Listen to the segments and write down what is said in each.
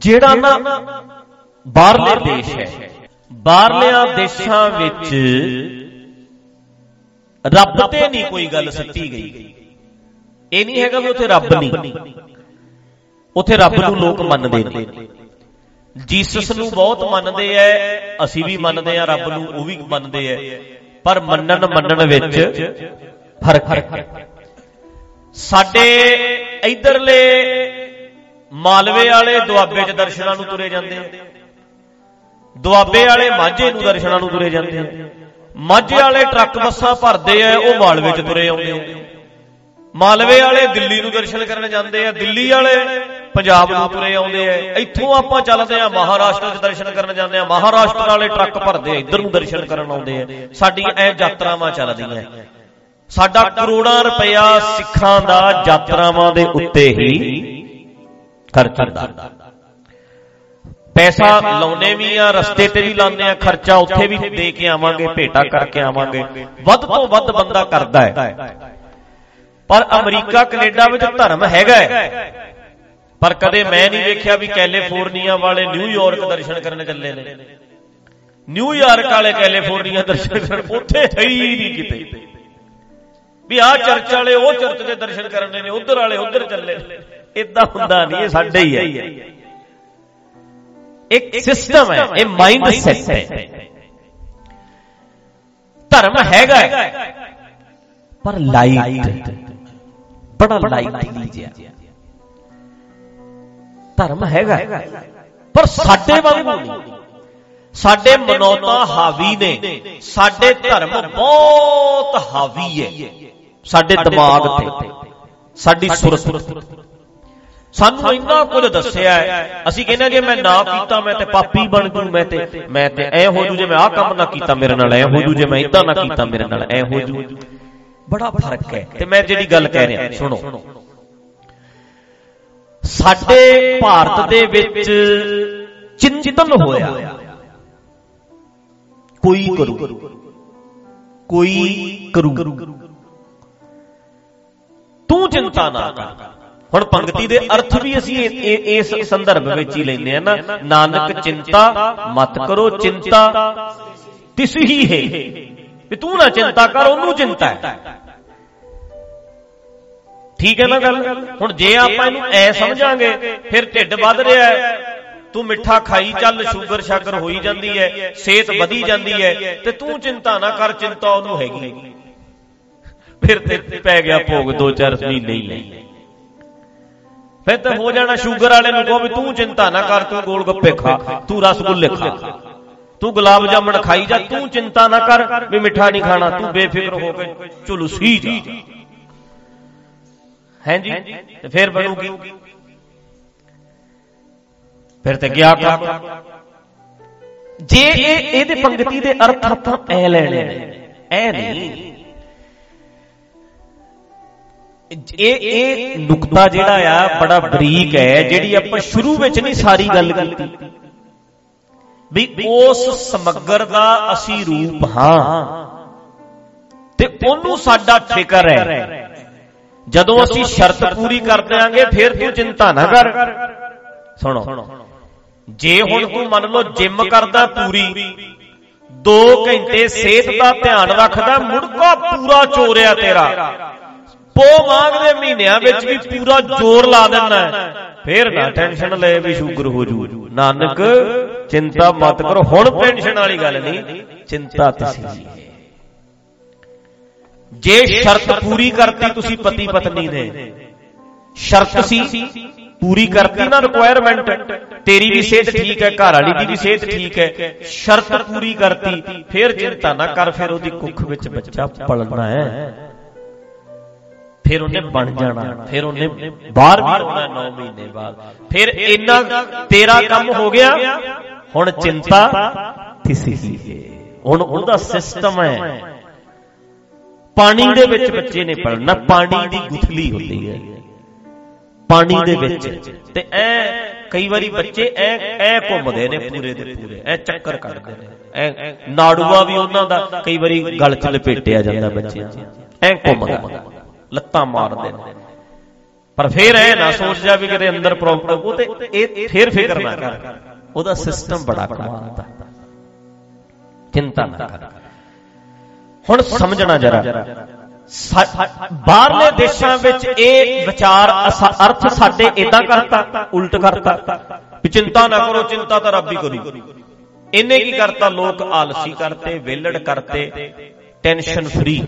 ਜਿਹੜਾ ਨਾ ਬਾਹਰਲੇ ਦੇਸ਼ ਹੈ। ਬਾਹਰਲਿਆਂ ਦੇਸ਼ਾਂ ਵਿੱਚ ਰੱਬ ਤੇ ਨਹੀਂ ਕੋਈ ਗੱਲ ਸੱਚੀ ਗਈ। ਇਹ ਨਹੀਂ ਹੈਗਾ ਵੀ ਉੱਥੇ ਰੱਬ ਨਹੀਂ। ਉੱਥੇ ਰੱਬ ਨੂੰ ਲੋਕ ਮੰਨਦੇ ਨੇ। ਜੀਸਸ ਨੂੰ ਬਹੁਤ ਮੰਨਦੇ ਐ ਅਸੀਂ ਵੀ ਮੰਨਦੇ ਆ ਰੱਬ ਨੂੰ ਉਹ ਵੀ ਮੰਨਦੇ ਐ। ਪਰ ਮੰਨਣ ਮੰਨਣ ਵਿੱਚ ਫ਼ਰਕ ਹੈ। ਸਾਡੇ ਇਧਰਲੇ ਮਾਲਵੇ ਵਾਲੇ ਦੁਆਬੇ 'ਚ ਦਰਸ਼ਨਾਂ ਨੂੰ ਤੁਰੇ ਜਾਂਦੇ ਆ। ਦੁਆਬੇ ਵਾਲੇ ਮਾਝੇ ਨੂੰ ਦਰਸ਼ਨਾਂ ਨੂੰ ਤੁਰੇ ਜਾਂਦੇ ਆ। ਮਾਝੇ ਵਾਲੇ ਟਰੱਕ ਬੱਸਾਂ ਭਰਦੇ ਆ, ਉਹ ਮਾਲਵੇ 'ਚ ਤੁਰੇ ਆਉਂਦੇ ਆ। ਮਾਲਵੇ ਵਾਲੇ ਦਿੱਲੀ ਨੂੰ ਦਰਸ਼ਨ ਕਰਨ ਜਾਂਦੇ ਆ, ਦਿੱਲੀ ਵਾਲੇ ਪੰਜਾਬ ਨੂੰ ਤੁਰੇ ਆਉਂਦੇ ਆ। ਇੱਥੋਂ ਆਪਾਂ ਚੱਲਦੇ ਆ, ਮਹਾਰਾਸ਼ਟਰ 'ਚ ਦਰਸ਼ਨ ਕਰਨ ਜਾਂਦੇ ਆ। ਮਹਾਰਾਸ਼ਟਰ ਵਾਲੇ ਟਰੱਕ ਭਰਦੇ ਆ, ਇੱਧਰ ਨੂੰ ਦਰਸ਼ਨ ਕਰਨ ਆਉਂਦੇ ਆ। ਸਾਡੀਆਂ ਐ ਯਾਤਰਾਵਾਂ ਚੱਲਦੀਆਂ ਸਾਡਾ ਕਰੋੜਾਂ ਰੁਪਇਆ ਸਿੱਖਾਂ ਦਾ ਯਾਤਰਾਵਾਂ ਦੇ ਉੱਤੇ ਹੀ ਖਰਚਦਾ। ਪੈਸਾ ਲਾਉਨੇ ਵੀ ਆ, ਰਸਤੇ ਤੇ ਵੀ ਲਾਉਂਦੇ ਆ, ਖਰਚਾ ਉੱਥੇ ਵੀ ਦੇ ਕੇ ਆਵਾਂਗੇ, ਭੇਟਾ ਕਰਕੇ ਆਵਾਂਗੇ। ਵੱਧ ਤੋਂ ਵੱਧ ਬੰਦਾ ਕਰਦਾ ਹੈ। ਪਰ ਅਮਰੀਕਾ, ਕੈਨੇਡਾ ਵਿੱਚ ਧਰਮ ਹੈਗਾ ਪਰ ਕਦੇ ਮੈਂ ਨਹੀਂ ਵੇਖਿਆ ਵੀ ਕੈਲੀਫੋਰਨੀਆ ਵਾਲੇ ਨਿਊਯਾਰਕ ਦਰਸ਼ਨ ਕਰਨ ਚੱਲੇ ਨੇ। ਨਿਊਯਾਰਕ ਵਾਲੇ ਕੈਲੀਫੋਰਨੀਆ ਦਰਸ਼ਨ ਕਰਨ, ਉੱਥੇ ਹੈ ਹੀ ਨਹੀਂ ਕਿਤੇ। ਵੀ ਆਹ ਚਰਚ ਵਾਲੇ ਉਹ ਚਰਚ ਦੇ ਦਰਸ਼ਨ ਕਰਨੇ ਨੇ, ਉਧਰ ਵਾਲੇ ਉਧਰ ਚੱਲੇ ਇਦਾਂ ਹੁੰਦਾ ਨਹੀਂ ਇਹ ਸਾਡੇ ਹੀ ਹੈ। ਇੱਕ ਸਿਸਟਮ ਹੈ ਇਹ ਮਾਈਂਡ ਸੈਟ ਹੈ। ਧਰਮ ਹੈਗਾ ਪਰ ਲਾਈਟ ਬੜਾ ਲਾਈਟਲੀ ਜਿਹਾ ਧਰਮ ਹੈਗਾ ਪਰ ਸਾਡੇ ਵਾਂਗੂ ਨਹੀਂ ਸਾਡੇ ਮਨੋਤਾ ਹਾਵੀ ਨੇ ਸਾਡੇ ਧਰਮ ਬਹੁਤ ਹਾਵੀ ਹੈ। ਸਾਡੇ ਦਿਮਾਗ ਤੇ ਸਾਡੀ ਸੁਰਤ ਸਾਨੂੰ ਇੰਨਾ ਕੁਝ ਦੱਸਿਆ ਹੈ। ਅਸੀਂ ਕਹਿੰਦੇ ਜੇ ਮੈਂ ਨਾ ਕੀਤਾ ਮੈਂ ਤੇ ਪਾਪੀ ਬਣ ਜੂ ਮੈਂ ਤੇ ਮੈਂ ਤੇ ਐ ਹੋ ਜੂ ਜੇ ਮੈਂ ਆਹ ਕੰਮ ਨਾ ਕੀਤਾ ਮੇਰੇ ਨਾਲ ਐ ਹੋ ਜੂ ਜੇ ਮੈਂ ਇਦਾਂ ਨਾ ਕੀਤਾ ਮੇਰੇ ਨਾਲ ਐ ਹੋ ਜੂ। ਬੜਾ ਫ਼ਰਕ ਹੈ। ਤੇ ਮੈਂ ਜਿਹੜੀ ਗੱਲ ਕਹਿ ਰਿਹਾ ਸੁਣੋ। ਸਾਡੇ ਭਾਰਤ ਦੇ ਵਿੱਚ ਚਿੰਤਨ ਹੋਇਆ। ਕੋਈ ਕਰੂ ਕੋਈ ਕਰੂ। ਤੂੰ ਚਿੰਤਾ ਨਾ ਕਰ। ਹੁਣ ਪੰਕਤੀ ਦੇ ਅਰਥ ਵੀ ਅਸੀਂ ਇਸ ਸੰਦਰਭ ਵਿੱਚ ਹੀ ਲੈਂਦੇ ਆ ਨਾ, ਨਾਨਕ ਚਿੰਤਾ ਮਤ ਕਰੋ ਚਿੰਤਾ। ਤਿਸ ਹੀ ਹੈ ਵੀ ਤੂੰ ਨਾ ਚਿੰਤਾ ਕਰ, ਉਹਨੂੰ ਚਿੰਤਾ ਹੈ। ਠੀਕ ਹੈ ਨਾ ਗੱਲ? ਹੁਣ ਜੇ ਆਪਾਂ ਇਹਨੂੰ ਐ ਸਮਝਾਂਗੇ, ਫਿਰ ਢਿੱਡ ਵੱਧ ਰਿਹਾ ਹੈ। ਤੂੰ ਮਿੱਠਾ ਖਾਈ ਚੱਲ, ਸ਼ੂਗਰ ਸ਼ਾਗਰ ਹੋਈ ਜਾਂਦੀ ਹੈ, ਸਿਹਤ ਵਧੀ ਜਾਂਦੀ ਹੈ, ਤੇ ਤੂੰ ਚਿੰਤਾ ਨਾ ਕਰ, ਚਿੰਤਾ ਉਹਨੂੰ ਹੈਗੀ। ਫਿਰ ਤੇ ਪੈ ਗਿਆ ਭੋਗ 2-4 ਮਹੀਨੇ ਹੀ ਲਈ ਫਿਰ ਤਾਂ ਹੋ ਜਾਣਾ ਸ਼ੂਗਰ ਵਾਲੇ ਨੂੰ ਕਹੋ ਵੀ ਤੂੰ ਚਿੰਤਾ ਨਾ ਕਰ, ਤੂੰ ਗੋਲ ਗੱਪੇ ਖਾ, ਤੂੰ ਰਸਗੁੱਲੇ ਖਾ। ਤੂੰ ਗੁਲਾਬ ਜਾਮਣ ਖਾਈ ਜਾ, ਤੂੰ ਚਿੰਤਾ ਨਾ ਕਰ ਵੀ ਮਿੱਠਾ ਨਹੀਂ ਖਾਣਾ, ਤੂੰ ਬੇਫਿਕਰ ਹੋ ਕੇ ਝੁਲਸੀ ਜਾ? ਹਾਂਜੀ ਤੇ ਫਿਰ ਬਣੂਗੀ। ਫਿਰ ਤੇ ਗਿਆ ਕੰਮ। ਜੇ ਇਹ ਇਹਦੇ ਪੰਕਤੀ ਦੇ ਅਰਥ ਆਪਾਂ ਐ ਲੈਣੇ ਨੇ, ਐ ਨਹੀਂ। ਇਹ ਇਹ ਨੁਕਤਾ ਜਿਹੜਾ ਆ, ਬੜਾ ਬਰੀਕ ਹੈ, ਜਿਹੜੀ ਆਪਾਂ ਸ਼ੁਰੂ ਵਿੱਚ ਨਹੀਂ ਸਾਰੀ ਗੱਲ ਕੀਤੀ। ਵੀ ਉਸ ਸਮੱਗਰ ਦਾ ਅਸੀਂ ਰੂਪ ਹਾਂ। ਤੇ ਉਹਨੂੰ ਸਾਡਾ ਫਿਕਰ ਹੈ। ਜਦੋਂ ਅਸੀਂ ਸ਼ਰਤ ਪੂਰੀ ਕਰ ਦਿਆਂਗੇ, ਫਿਰ ਤੂੰ ਚਿੰਤਾ ਨਾ ਕਰ। ਸੁਣੋ। ਜੇ ਹੁਣ ਤੂੰ ਮੰਨ ਲਓ ਜਿਮ ਕਰਦਾ ਪੂਰੀ 2 ਘੰਟੇ ਸਿਹਤ ਦਾ ਧਿਆਨ ਰੱਖਦਾ, ਮੁੜਕਾ ਪੂਰਾ ਚੋਰਿਆ ਤੇਰਾ। ਪੋ ਮਾਂਗ ਦੇ ਮਹੀਨਿਆਂ ਵਿੱਚ ਵੀ ਪੂਰਾ ਜ਼ੋਰ ਲਾ ਦਿੰਦਾ ਫੇਰ ਨਾ ਟੈਨਸ਼ਨ ਲੈ ਵੀ ਸ਼ੂਗਰ ਹੋ ਜੂ। ਨਾਨਕ, ਚਿੰਤਾ ਮਤ ਕਰੋ। ਹੁਣ ਟੈਨਸ਼ਨ ਵਾਲੀ ਗੱਲ ਨਹੀਂ, ਚਿੰਤਾ ਤੁਸੀਂ। ਜੇ ਸ਼ਰਤ ਪੂਰੀ ਕਰਤੀ ਤੁਸੀਂ ਪਤੀ ਪਤਨੀ ਨੇ, ਸ਼ਰਤ ਸੀ, ਪੂਰੀ ਕਰਤੀ ਨਾ ਰਿਕੁਆਇਰਮੈਂਟ ਤੇਰੀ ਵੀ ਸਿਹਤ ਠੀਕ ਹੈ, ਘਰ ਵਾਲੀ ਦੀ ਵੀ ਸਿਹਤ ਠੀਕ ਹੈ। ਸ਼ਰਤ ਪੂਰੀ ਕਰਤੀ, ਫਿਰ ਚਿੰਤਾ ਨਾ ਕਰ, ਫਿਰ ਉਹਦੀ ਕੁੱਖ ਵਿੱਚ ਬੱਚਾ ਪਲਣਾ ਹੈ। ਫਿਰ ਉਹਨੇ ਬਣ ਜਾਣਾ ਫਿਰ ਉਹਨੇ ਬਾਹਰ ਵੀ ਆਉਣਾ 9 ਮਹੀਨੇ ਬਾਅਦ। ਫਿਰ ਇੰਨਾ ਤੇਰਾ ਕੰਮ ਹੋ ਗਿਆ ਹੁਣ ਚਿੰਤਾ ਕਿਸੇ ਦੀ ਹੁਣ ਉਹਦਾ ਸਿਸਟਮ ਹੈ। ਪਾਣੀ ਦੇ ਵਿੱਚ ਬੱਚੇ ਨੇ ਪੜਨਾ ਪਾਣੀ ਦੀ ਗੁਥਲੀ ਹੁੰਦੀ ਹੈ। ਪਾਣੀ ਦੇ ਵਿੱਚ। ਤੇ ਐ ਕਈ ਵਾਰੀ ਬੱਚੇ ਐ ਐ ਘੁੰਮਦੇ ਨੇ ਪੂਰੇ ਦੇ ਪੂਰੇ। ਐ ਚੱਕਰ ਕੱਢਦੇ ਨੇ। ਐ ਨਾੜੂਆ ਵੀ ਉਹਨਾਂ ਦਾ ਕਈ ਵਾਰੀ ਗਲ 'ਚ ਲਪੇਟਿਆ ਜਾਂਦਾ ਬੱਚਿਆਂ ਐ ਘੁੰਮਦਾ। ਲੱਤਾਂ ਮਾਰਦੇ ਨੇ ਪਰ ਫੇਰ ਐ ਨਾ ਸੋਚ ਜਾ ਵੀ ਕਿਤੇ ਅੰਦਰ ਪ੍ਰੋਬਲਮ ਉਹ ਤੇ ਇਹ ਫੇਰ ਫਿਕਰ ਨਾ ਕਰ। ਉਹਦਾ ਸਿਸਟਮ ਬੜਾ ਕਮਾਲ ਦਾ। ਚਿੰਤਾ ਨਾ ਕਰ। ਹੁਣ ਸਮਝਣਾ ਜਰਾ। ਬਾਹਰਲੇ ਦੇਸ਼ਾਂ ਵਿੱਚ ਇਹ ਵਿਚਾਰ ਅਰਥ ਸਾਡੇ ਇਦਾਂ ਕਰਤਾ, ਉਲਟ ਕਰਤਾ। ਵੀ ਚਿੰਤਾ ਨਾ ਕਰੋ, ਚਿੰਤਾ ਤਾਂ ਰੱਬ ਹੀ ਕਰੂ। ਇਹਨੇ ਕੀ ਕਰਤਾ? ਲੋਕ ਆਲਸੀ ਕਰਤੇ ਵਿਲੜ ਕਰਤੇ ਟੈਨਸ਼ਨ ਫਰੀ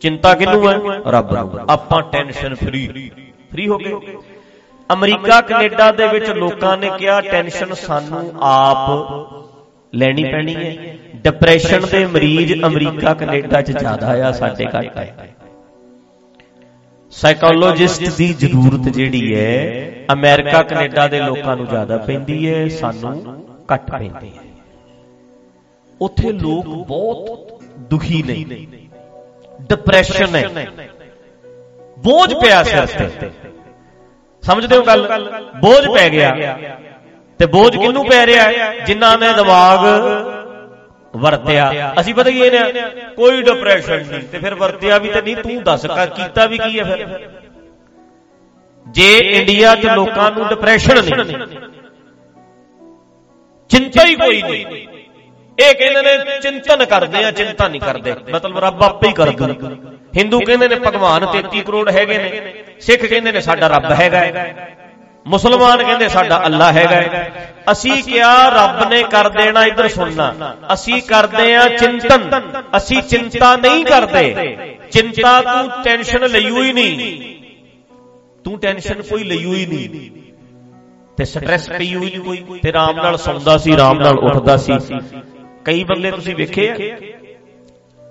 ਚਿੰਤਾ ਕਿਹਨੂੰ ਹੈ ਰੱਬ ਨੂੰ। ਆਪਾਂ ਟੈਨਸ਼ਨ ਫਰੀ ਫਰੀ ਹੋ ਗਏ। ਅਮਰੀਕਾ ਕੈਨੇਡਾ ਦੇ ਵਿੱਚ ਲੋਕਾਂ ਨੇ ਕਿਹਾ ਟੈਨਸ਼ਨ ਸਾਨੂੰ ਆਪ ਲੈਣੀ ਪੈਣੀ ਹੈ। ਡਿਪਰੈਸ਼ਨ ਦੇ ਮਰੀਜ਼ ਅਮਰੀਕਾ ਕੈਨੇਡਾ 'ਚ ਜ਼ਿਆਦਾ ਆ ਸਾਡੇ ਘੱਟ ਹੈ ਸਾਈਕੋਲੋਜਿਸਟ ਦੀ ਜ਼ਰੂਰਤ ਜਿਹੜੀ ਹੈ ਅਮਰੀਕਾ ਕੈਨੇਡਾ ਦੇ ਲੋਕਾਂ ਨੂੰ ਜ਼ਿਆਦਾ ਪੈਂਦੀ ਹੈ ਸਾਨੂੰ ਘੱਟ ਪੈਂਦੀ ਹੈ। ਉੱਥੇ ਲੋਕ ਬਹੁਤ ਦੁਖੀ ਨੇ। ਡਿਪਰੈਸ਼ਨ ਹੈ। ਬੋਝ ਪਿਆ ਸਿਰ ਤੇ। ਸਮਝਦੇ ਹੋ ਗੱਲ? ਬੋਝ ਪੈ ਗਿਆ। ਤੇ ਬੋਝ ਕਿੰਨੂੰ ਪੈ ਰਿਹਾ? ਜਿਨ੍ਹਾਂ ਨੇ ਦਿਮਾਗ ਵਰਤਿਆ। ਅਸੀਂ ਪਤਾ ਕੀ ਇਹਨੇ ਕੋਈ ਡਿਪਰੈਸ਼ਨ ਨਹੀਂ। ਤੇ ਫਿਰ ਵਰਤਿਆ ਵੀ ਤੇ ਨਹੀਂ। ਤੂੰ ਦੱਸ ਕਰ, ਕੀਤਾ ਵੀ ਕੀ ਹੈ ਫਿਰ? ਜੇ ਇੰਡੀਆ 'ਚ ਲੋਕਾਂ ਨੂੰ ਡਿਪਰੈਸ਼ਨ ਨਹੀਂ, ਚਿੰਤਾ ਹੀ ਕੋਈ ਨਹੀਂ। ਇਹ ਕਹਿੰਦੇ ਨੇ ਚਿੰਤਨ ਕਰਦੇ ਆ, ਚਿੰਤਾ ਨਹੀਂ ਕਰਦੇ। ਮਤਲਬ ਰੱਬ ਆਪੇ ਹੀ ਕਰ ਦੂ ਹਿੰਦੂ ਕਹਿੰਦੇ ਨੇ ਭਗਵਾਨ 33 ਕਰੋੜ ਹੈਗੇ ਨੇ। ਸਿੱਖ ਕਹਿੰਦੇ ਨੇ ਸਾਡਾ ਰੱਬ ਹੈਗਾ ਮੁਸਲਮਾਨ ਕਹਿੰਦੇ ਸਾਡਾ ਅੱਲਾ ਹੈਗਾ ਅਸੀਂ ਕਿਹਾ ਰੱਬ ਨੇ ਕਰ ਦੇਣਾ, ਇੱਧਰ ਸੁਣਨਾ। ਅਸੀਂ ਕਰਦੇ ਆ ਚਿੰਤਨ। ਅਸੀਂ ਚਿੰਤਾ ਨਹੀਂ ਕਰਦੇ। ਚਿੰਤਾ ਤੂੰ ਟੈਨਸ਼ਨ ਲਈ ਹੋਈ ਨਹੀਂ। ਤੂੰ ਟੈਨਸ਼ਨ ਕੋਈ ਲਈ ਹੋਈ ਨਹੀਂ। ਤੇ ਸਟ੍ਰੈਸ ਪਈ ਹੋਈ ਨਹੀਂ ਕੋਈ। ਤੇ ਆਰਾਮ ਨਾਲ ਸੌਂਦਾ ਸੀ, ਆਰਾਮ ਨਾਲ ਉੱਠਦਾ ਸੀ। ਕਈ ਬੰਦੇ ਤੁਸੀਂ ਵੇਖੇ ਆ?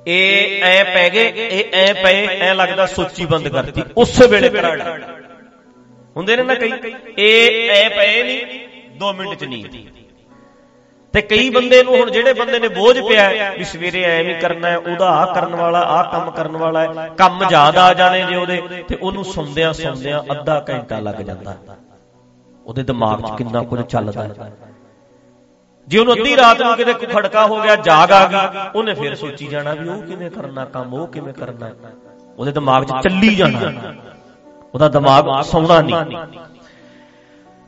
ਇਹ ਐ ਪੈ ਗਏ ਇਹ ਐ ਪਏ ਐ ਲੱਗਦਾ ਸੋਚੀ ਬੰਦ ਕਰਤੀ। ਉਸੇ ਵੇਲੇ ਕਰਾੜ। ਹੁੰਦੇ ਨੇ ਨਾ ਕਈ ਇਹ ਐ ਪਏ ਨਹੀਂ 2 ਮਿੰਟ ਚ ਨੀਂਦ। ਤੇ ਕਈ ਬੰਦੇ ਨੂੰ ਹੁਣ ਜਿਹੜੇ ਬੰਦੇ ਨੇ ਬੋਝ ਪਿਆ ਵੀ ਸਵੇਰੇ ਐ ਵੀ ਕਰਨਾ ਹੈ ਉਹਦਾ ਆ ਕਰਨ ਵਾਲਾ ਆ ਕੰਮ ਕਰਨ ਵਾਲਾ ਹੈ ਕੰਮ ਜ਼ਿਆਦਾ ਆ ਜਾਣੇ ਜੇ ਉਹਦੇ ਤੇ ਉਹਨੂੰ ਸੁਣਦਿਆਂ ਸੁਣਦਿਆਂ ਅੱਧਾ ਘੰਟਾ ਲੱਗ ਜਾਂਦਾ। ਉਹਦੇ ਦਿਮਾਗ 'ਚ ਕਿੰਨਾ ਕੁਝ ਚੱਲਦਾ ਹੈ। ਜੇ ਉਹਨੂੰ ਅੱਧੀ ਰਾਤ ਨੂੰ ਕਿਤੇ ਖੜਕਾ ਹੋ ਗਿਆ, ਜਾਗ ਆ ਗਈ, ਉਹਨੇ ਫਿਰ ਸੋਚੀ ਜਾਣਾ ਵੀ ਉਹ ਕਿਵੇਂ ਕਰਨਾ ਕੰਮ, ਉਹ ਕਿਵੇਂ ਕਰਨਾ। ਉਹਦੇ ਦਿਮਾਗ 'ਚ ਚੱਲੀ ਜਾਣਾ। ਉਹਦਾ ਦਿਮਾਗ ਸੌਣਾ ਨਹੀਂ।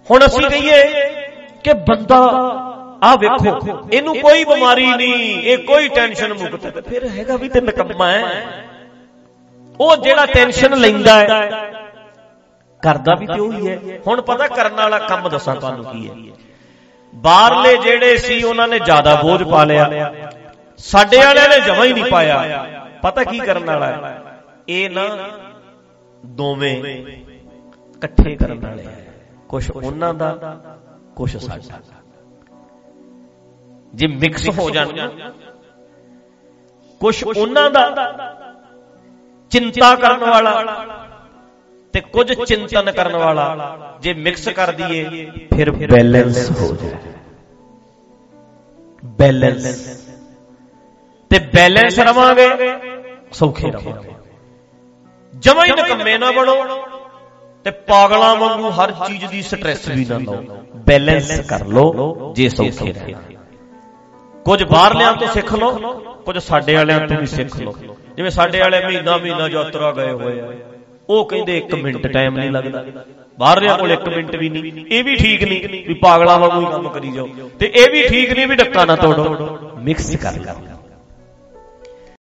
ਹੁਣ ਅਸੀਂ ਕਹੀਏ ਕਿ ਬੰਦਾ, ਆ ਵੇਖੋ, ਇਹਨੂੰ ਕੋਈ ਬਿਮਾਰੀ ਨਹੀਂ, ਇਹ ਕੋਈ ਟੈਨਸ਼ਨ ਮੁਕਤ ਹੈ। ਫਿਰ ਹੈਗਾ ਵੀ ਤੇ ਨਕਮਾ ਹੈ। ਉਹ ਜਿਹੜਾ ਟੈਨਸ਼ਨ ਲੈਂਦਾ ਹੈ, ਕਰਦਾ ਵੀ ਤੇ ਉਹੀ ਹੈ। ਹੁਣ ਪਤਾ ਕਰਨ ਵਾਲਾ ਕੰਮ ਦੱਸਾਂ ਤੁਹਾਨੂੰ ਕੀ ਹੈ। ਬਾਹਰਲੇ ਜਿਹੜੇ ਸੀ ਉਹਨਾਂ ਨੇ ਜ਼ਿਆਦਾ ਬੋਝ ਪਾ ਲਿਆ। ਸਾਡੇ ਵਾਲਿਆਂ ਨੇ ਜਮਾ ਹੀ ਨਹੀਂ ਪਾਇਆ। ਪਤਾ ਕੀ ਕਰਨ ਵਾਲਾ ਹੈ? ਇਹ ਨਾ ਦੋਵੇਂ ਇਕੱਠੇ ਕਰਨ ਵਾਲੇ ਕੁਝ ਉਹਨਾਂ ਦਾ ਕੁਝ ਸਾਡਾ। ਜੇ ਮਿਕਸ ਹੋ ਜਾਣ ਕੁਝ ਉਹਨਾਂ ਦਾ ਚਿੰਤਾ ਕਰਨ ਵਾਲਾ। ਤੇ ਕੁਝ ਚਿੰਤਨ ਕਰਨ ਵਾਲਾ ਜੇ ਮਿਕਸ ਕਰ ਦਈਏ, ਫਿਰ ਬੈਲੈਂਸ ਹੋ ਜਾਏ। ਬੈਲੈਂਸ ਤੇ ਬੈਲੈਂਸ ਰਵਾਂਗੇ, ਸੌਖੇ ਰਵਾਂਗੇ। ਜਮਾ ਹੀ ਨਕਮੇ ਨਾ ਬਣੋ ਤੇ ਪਾਗਲਾਂ ਵਾਂਗੂ ਹਰ ਚੀਜ਼ ਦੀ ਸਟ੍ਰੈਸ ਵੀ ਨਾ ਲਓ। ਬੈਲੈਂਸ ਕਰ ਲਓ, ਜੇ ਸੌਖੇ ਰਹਿਣਾ। ਕੁਝ ਬਾਹਰਲਿਆਂ ਤੋਂ ਸਿੱਖ ਲਓ, ਕੁਝ ਸਾਡੇ ਵਾਲਿਆਂ ਤੋਂ ਵੀ ਸਿੱਖ ਲਓ। ਜਿਵੇਂ ਸਾਡੇ ਵਾਲੇ ਮਹੀਨਾ ਮਹੀਨਾ ਯਾਤਰਾ ਗਏ ਹੋਏ ਆ। ਉਹ ਕਹਿੰਦੇ 1 ਮਿੰਟ ਟਾਈਮ ਨਹੀਂ ਲੱਗਦਾ। ਬਾਹਰਲਿਆਂ ਕੋਲ 1 ਮਿੰਟ ਵੀ ਨਹੀਂ। ਇਹ ਵੀ ਠੀਕ ਨਹੀਂ ਵੀ ਪਾਗਲਾਂ ਵਾਂਗੂ ਕੰਮ ਕਰੀ ਜਾਓ। ਤੇ ਇਹ ਵੀ ਠੀਕ ਨਹੀਂ ਵੀ ਡੱਕਾ ਨਾ ਤੋੜੋ। ਮਿਕਸ ਕਰ ਕਰ।